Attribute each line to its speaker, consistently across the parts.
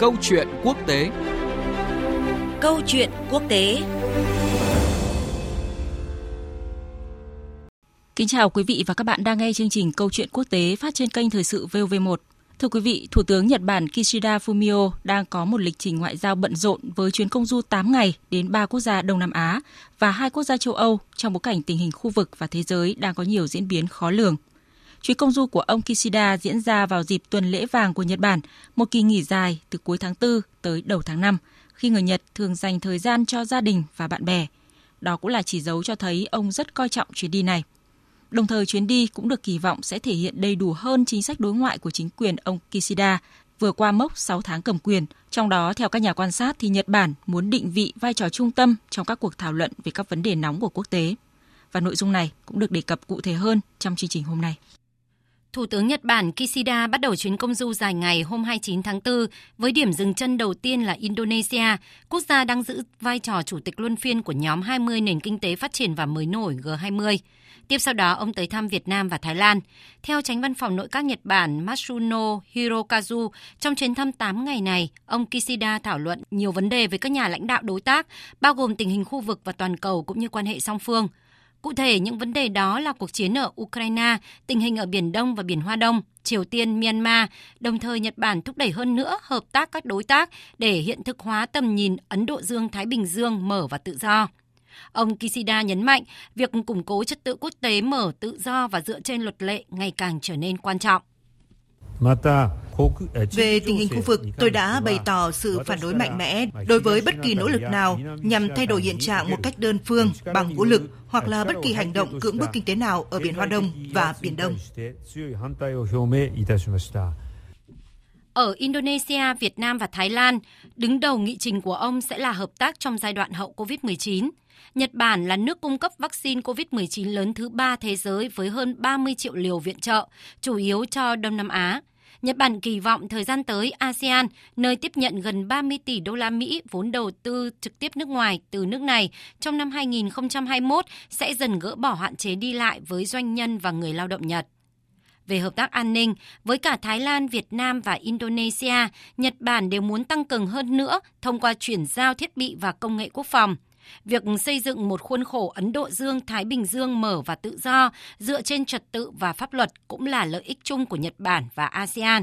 Speaker 1: Câu chuyện quốc tế
Speaker 2: Câu chuyện quốc tế Kính chào quý vị và các bạn đang nghe chương trình Câu chuyện quốc tế phát trên kênh Thời sự VOV1. Thưa quý vị, Thủ tướng Nhật Bản Kishida Fumio đang có một lịch trình ngoại giao bận rộn với chuyến công du 8 ngày đến 3 quốc gia Đông Nam Á và hai quốc gia châu Âu trong bối cảnh tình hình khu vực và thế giới đang có nhiều diễn biến khó lường. Chuyến công du của ông Kishida diễn ra vào dịp tuần lễ vàng của Nhật Bản, một kỳ nghỉ dài từ cuối tháng 4 tới đầu tháng 5, khi người Nhật thường dành thời gian cho gia đình và bạn bè. Đó cũng là chỉ dấu cho thấy ông rất coi trọng chuyến đi này. Đồng thời chuyến đi cũng được kỳ vọng sẽ thể hiện đầy đủ hơn chính sách đối ngoại của chính quyền ông Kishida vừa qua mốc 6 tháng cầm quyền. Trong đó, theo các nhà quan sát, thì Nhật Bản muốn định vị vai trò trung tâm trong các cuộc thảo luận về các vấn đề nóng của quốc tế. Và nội dung này cũng được đề cập cụ thể hơn trong chương trình hôm nay.
Speaker 3: Thủ tướng Nhật Bản Kishida bắt đầu chuyến công du dài ngày hôm 29 tháng 4 với điểm dừng chân đầu tiên là Indonesia, quốc gia đang giữ vai trò chủ tịch luân phiên của nhóm 20 nền kinh tế phát triển và mới nổi G20. Tiếp sau đó, ông tới thăm Việt Nam và Thái Lan. Theo tránh văn phòng nội các Nhật Bản Matsuno Hirokazu, trong chuyến thăm 8 ngày này, ông Kishida thảo luận nhiều vấn đề với các nhà lãnh đạo đối tác, bao gồm tình hình khu vực và toàn cầu cũng như quan hệ song phương. Cụ thể, những vấn đề đó là cuộc chiến ở Ukraine, tình hình ở Biển Đông và Biển Hoa Đông, Triều Tiên, Myanmar, đồng thời Nhật Bản thúc đẩy hơn nữa hợp tác các đối tác để hiện thực hóa tầm nhìn Ấn Độ Dương-Thái Bình Dương mở và tự do. Ông Kishida nhấn mạnh việc củng cố trật tự quốc tế mở tự do và dựa trên luật lệ ngày càng trở nên quan trọng.
Speaker 4: Về tình hình khu vực, tôi đã bày tỏ sự phản đối mạnh mẽ đối với bất kỳ nỗ lực nào nhằm thay đổi hiện trạng một cách đơn phương bằng vũ lực hoặc là bất kỳ hành động cưỡng bức kinh tế nào ở Biển Hoa Đông và Biển Đông.
Speaker 3: Ở Indonesia, Việt Nam và Thái Lan, đứng đầu nghị trình của ông sẽ là hợp tác trong giai đoạn hậu COVID-19. Nhật Bản là nước cung cấp vaccine COVID-19 lớn thứ ba thế giới với hơn 30 triệu liều viện trợ, chủ yếu cho Đông Nam Á. Nhật Bản kỳ vọng thời gian tới ASEAN, nơi tiếp nhận gần 30 tỷ đô la Mỹ vốn đầu tư trực tiếp nước ngoài từ nước này trong năm 2021 sẽ dần gỡ bỏ hạn chế đi lại với doanh nhân và người lao động Nhật. Về hợp tác an ninh, với cả Thái Lan, Việt Nam và Indonesia, Nhật Bản đều muốn tăng cường hơn nữa thông qua chuyển giao thiết bị và công nghệ quốc phòng – Việc xây dựng một khuôn khổ Ấn Độ Dương-Thái Bình Dương mở và tự do dựa trên trật tự và pháp luật cũng là lợi ích chung của Nhật Bản và ASEAN.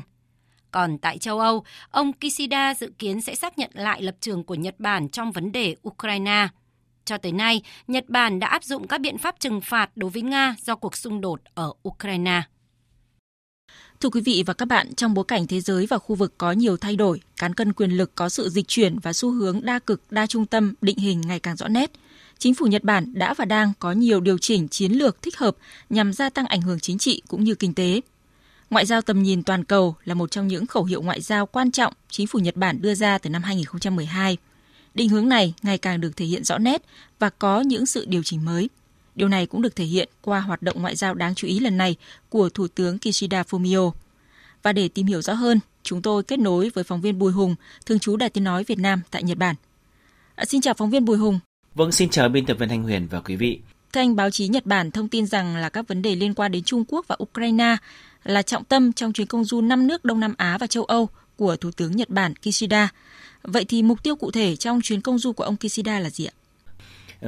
Speaker 3: Còn tại châu Âu, ông Kishida dự kiến sẽ xác nhận lại lập trường của Nhật Bản trong vấn đề Ukraine. Cho tới nay, Nhật Bản đã áp dụng các biện pháp trừng phạt đối với Nga do cuộc xung đột ở Ukraine.
Speaker 2: Thưa quý vị và các bạn, trong bối cảnh thế giới và khu vực có nhiều thay đổi, cán cân quyền lực có sự dịch chuyển và xu hướng đa cực, đa trung tâm, định hình ngày càng rõ nét. Chính phủ Nhật Bản đã và đang có nhiều điều chỉnh chiến lược thích hợp nhằm gia tăng ảnh hưởng chính trị cũng như kinh tế. Ngoại giao tầm nhìn toàn cầu là một trong những khẩu hiệu ngoại giao quan trọng chính phủ Nhật Bản đưa ra từ năm 2012. Định hướng này ngày càng được thể hiện rõ nét và có những sự điều chỉnh mới. Điều này cũng được thể hiện qua hoạt động ngoại giao đáng chú ý lần này của Thủ tướng Kishida Fumio. Và để tìm hiểu rõ hơn, chúng tôi kết nối với phóng viên Bùi Hùng, thường trú Đài Tiếng Nói Việt Nam tại Nhật Bản. À, xin chào phóng viên Bùi Hùng.
Speaker 5: Vâng, xin chào biên tập viên Thanh Huyền và quý vị.
Speaker 2: Anh, báo chí Nhật Bản thông tin rằng là các vấn đề liên quan đến Trung Quốc và Ukraine là trọng tâm trong chuyến công du năm nước Đông Nam Á và châu Âu của Thủ tướng Nhật Bản Kishida. Vậy thì mục tiêu cụ thể trong chuyến công du của ông Kishida là gì ạ?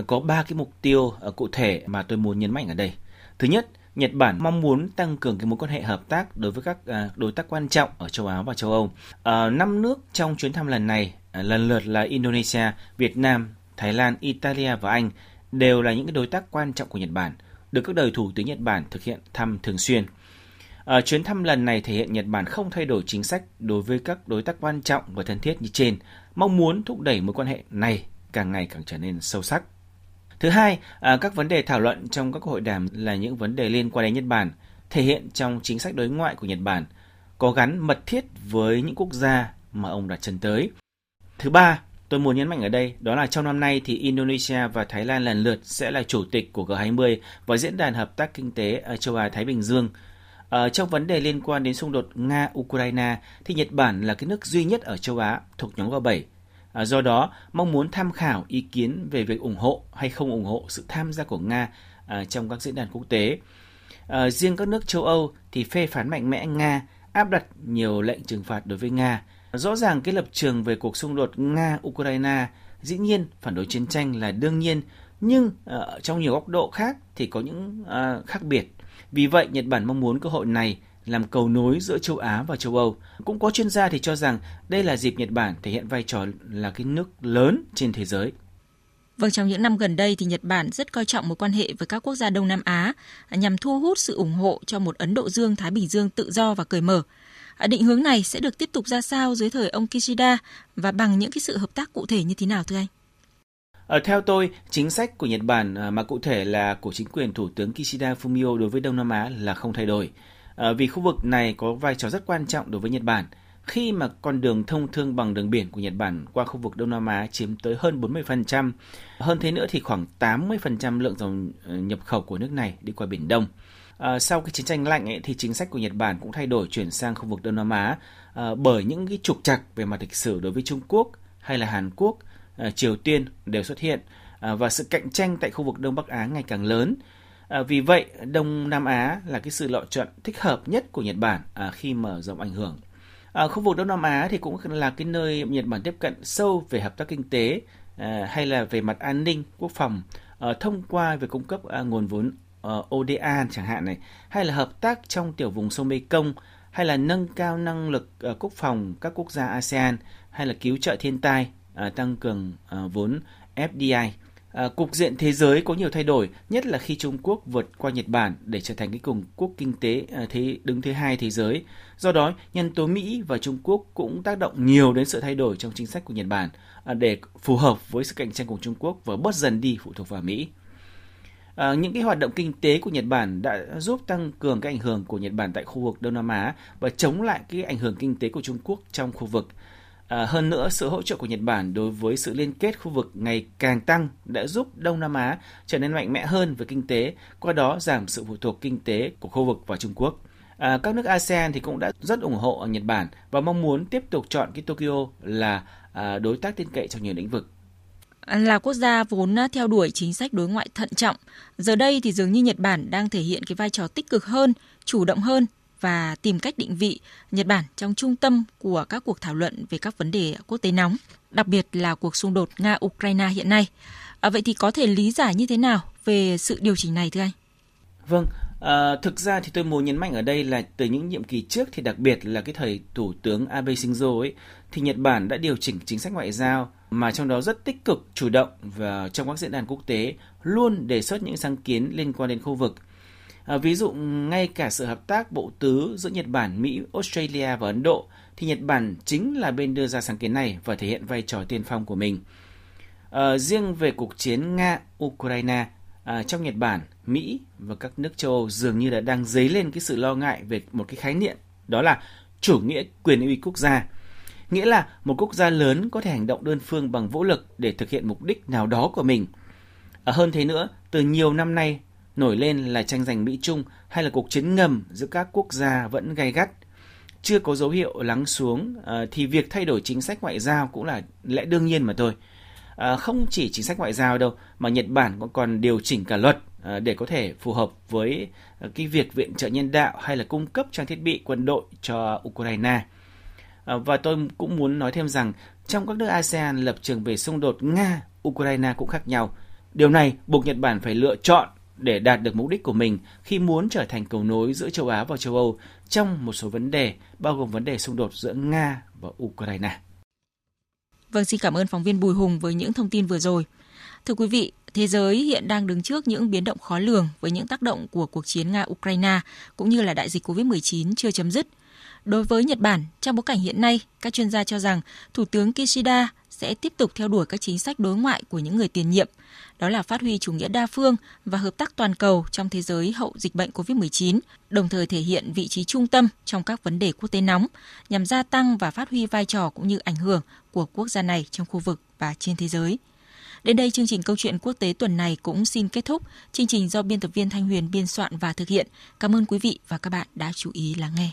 Speaker 5: Có ba cái mục tiêu ờ, cụ thể mà tôi muốn nhấn mạnh ở đây. Thứ nhất, Nhật Bản mong muốn tăng cường cái mối quan hệ hợp tác đối với các à, đối tác quan trọng ở châu Á và châu Âu. Ờ, năm nước trong chuyến thăm lần này à, lần lượt là Indonesia, Việt Nam, Thái Lan, Italia và Anh đều là những cái đối tác quan trọng của Nhật Bản, được các đời thủ tướng Nhật Bản thực hiện thăm thường xuyên. À, chuyến thăm lần này thể hiện Nhật Bản không thay đổi chính sách đối với các đối tác quan trọng và thân thiết như trên, mong muốn thúc đẩy mối quan hệ này càng ngày càng trở nên sâu sắc. Thứ hai, à, các vấn đề thảo luận trong các hội đàm là những vấn đề liên quan đến Nhật Bản, thể hiện trong chính sách đối ngoại của Nhật Bản, có gắn mật thiết với những quốc gia mà ông đặt chân tới. Thứ ba, tôi muốn nhấn mạnh ở đây đó là trong năm nay thì Indonesia và Thái Lan lần lượt sẽ là chủ tịch của G20 và diễn đàn hợp tác kinh tế ở châu Á Thái Bình Dương. Ở trong vấn đề liên quan đến xung đột Nga-Ukraine thì Nhật Bản là cái nước duy nhất ở châu Á thuộc nhóm G7 À, do đó, mong muốn tham khảo ý kiến về việc ủng hộ hay không ủng hộ sự tham gia của Nga à, trong các diễn đàn quốc tế. À, riêng các nước châu Âu thì phê phán mạnh mẽ Nga, áp đặt nhiều lệnh trừng phạt đối với Nga. Rõ ràng cái lập trường về cuộc xung đột Nga-Ukraine dĩ nhiên phản đối chiến tranh là đương nhiên, nhưng uh, trong nhiều góc độ khác thì có những à, khác biệt. Vì vậy, Nhật Bản mong muốn cơ hội này làm cầu nối giữa châu Á và châu Âu. Cũng có chuyên gia thì cho rằng đây là dịp Nhật Bản thể hiện vai trò là cái nước lớn trên thế giới.
Speaker 2: Vâng, trong những năm gần đây thì Nhật Bản rất coi trọng mối quan hệ với các quốc gia Đông Nam Á nhằm thu hút sự ủng hộ cho một Ấn Độ Dương-Thái Bình Dương tự do và cởi mở. Định hướng này sẽ được tiếp tục ra sao dưới thời ông Kishida và bằng những cái sự hợp tác cụ thể như thế nào thưa anh?
Speaker 5: Ở theo tôi, chính sách của Nhật Bản à, mà cụ thể là của chính quyền Thủ tướng Kishida Fumio đối với Đông Nam Á là không thay đổi. À, vì khu vực này có vai trò rất quan trọng đối với Nhật Bản khi mà con đường thông thương bằng đường biển của Nhật Bản qua khu vực Đông Nam Á chiếm tới hơn 40%. Hơn thế nữa thì khoảng 80% lượng dầu ờ, nhập khẩu của nước này đi qua Biển Đông. À, sau cái chiến tranh lạnh ấy, thì chính sách của Nhật Bản cũng thay đổi chuyển sang khu vực Đông Nam Á à, bởi những cái trục trặc về mặt lịch sử đối với Trung Quốc hay là Hàn Quốc, à, Triều Tiên đều xuất hiện à, và sự cạnh tranh tại khu vực Đông Bắc Á ngày càng lớn. À, vì vậy, Đông Nam Á là cái sự lựa chọn thích hợp nhất của Nhật Bản à, khi mở rộng ảnh hưởng. À, khu vực Đông Nam Á thì cũng là cái nơi Nhật Bản tiếp cận sâu về hợp tác kinh tế à, hay là về mặt an ninh, quốc phòng à, thông qua việc cung cấp à, nguồn vốn ờ, ODA chẳng hạn này, hay là hợp tác trong tiểu vùng sông Mekong, hay là nâng cao năng lực ờ, quốc phòng các quốc gia ASEAN, hay là cứu trợ thiên tai, à, tăng cường vốn FDI. À, cục diện thế giới có nhiều thay đổi, nhất là khi Trung Quốc vượt qua Nhật Bản để trở thành cái cường quốc kinh tế à, thế đứng thứ hai thế giới. Do đó, nhân tố Mỹ và Trung Quốc cũng tác động nhiều đến sự thay đổi trong chính sách của Nhật Bản à, để phù hợp với sự cạnh tranh của Trung Quốc và bớt dần đi phụ thuộc vào Mỹ. À, những cái hoạt động kinh tế của Nhật Bản đã giúp tăng cường cái ảnh hưởng của Nhật Bản tại khu vực Đông Nam Á và chống lại cái ảnh hưởng kinh tế của Trung Quốc trong khu vực. À, hơn nữa, sự hỗ trợ của Nhật Bản đối với sự liên kết khu vực ngày càng tăng đã giúp Đông Nam Á trở nên mạnh mẽ hơn về kinh tế, qua đó giảm sự phụ thuộc kinh tế của khu vực vào Trung Quốc. À, các nước ASEAN thì cũng đã rất ủng hộ Nhật Bản và mong muốn tiếp tục chọn cái Tokyo là à, đối tác tin cậy trong nhiều lĩnh vực
Speaker 2: là quốc gia vốn theo đuổi chính sách đối ngoại thận trọng. Giờ đây thì dường như Nhật Bản đang thể hiện cái vai trò tích cực hơn, chủ động hơn và tìm cách định vị Nhật Bản trong trung tâm của các cuộc thảo luận về các vấn đề quốc tế nóng, đặc biệt là cuộc xung đột Nga-Ukraine hiện nay. À, vậy thì có thể lý giải như thế nào về sự điều chỉnh này thưa anh?
Speaker 5: Vâng, À, thực ra thì tôi muốn nhấn mạnh ở đây là từ những nhiệm kỳ trước thì đặc biệt là cái thời thủ tướng Abe Shinzo ấy thì Nhật Bản đã điều chỉnh chính sách ngoại giao mà trong đó rất tích cực, chủ động và trong các diễn đàn quốc tế luôn đề xuất những sáng kiến liên quan đến khu vực. À, ví dụ ngay cả sự hợp tác bộ tứ giữa Nhật Bản, Mỹ, Australia và Ấn Độ thì Nhật Bản chính là bên đưa ra sáng kiến này và thể hiện vai trò tiên phong của mình. À, riêng về cuộc chiến Nga-Ukraine à, trong Nhật Bản, Mỹ và các nước châu Âu dường như đã đang dấy lên cái sự lo ngại về một cái khái niệm đó là chủ nghĩa quyền uy quốc gia. Nghĩa là một quốc gia lớn có thể hành động đơn phương bằng vũ lực để thực hiện mục đích nào đó của mình. À, hơn thế nữa, từ nhiều năm nay nổi lên là tranh giành Mỹ Trung hay là cuộc chiến ngầm giữa các quốc gia vẫn gay gắt. Chưa có dấu hiệu lắng xuống ờ, thì việc thay đổi chính sách ngoại giao cũng là lẽ đương nhiên mà thôi. Ờ, không chỉ chính sách ngoại giao đâu, mà Nhật Bản cũng còn điều chỉnh cả luật ờ, để có thể phù hợp với cái việc viện trợ nhân đạo hay là cung cấp trang thiết bị quân đội cho Ukraine. Và tôi cũng muốn nói thêm rằng, trong các nước ASEAN, lập trường về xung đột Nga Ukraine cũng khác nhau. Điều này buộc Nhật Bản phải lựa chọn để đạt được mục đích của mình khi muốn trở thành cầu nối giữa châu Á và châu Âu trong một số vấn đề, bao gồm vấn đề xung đột giữa Nga và Ukraine.
Speaker 2: Vâng, xin cảm ơn phóng viên Bùi Hùng với những thông tin vừa rồi. Thưa quý vị, thế giới hiện đang đứng trước những biến động khó lường với những tác động của cuộc chiến Nga-Ukraine cũng như là đại dịch COVID-19 chưa chấm dứt. Đối với Nhật Bản, trong bối cảnh hiện nay, các chuyên gia cho rằng Thủ tướng Kishida sẽ tiếp tục theo đuổi các chính sách đối ngoại của những người tiền nhiệm, đó là phát huy chủ nghĩa đa phương và hợp tác toàn cầu trong thế giới hậu dịch bệnh COVID-19, đồng thời thể hiện vị trí trung tâm trong các vấn đề quốc tế nóng, nhằm gia tăng và phát huy vai trò cũng như ảnh hưởng của quốc gia này trong khu vực và trên thế giới. Đến đây chương trình câu chuyện quốc tế tuần này cũng xin kết thúc. Chương trình do biên tập viên Thanh Huyền biên soạn và thực hiện. Cảm ơn quý vị và các bạn đã chú ý lắng nghe.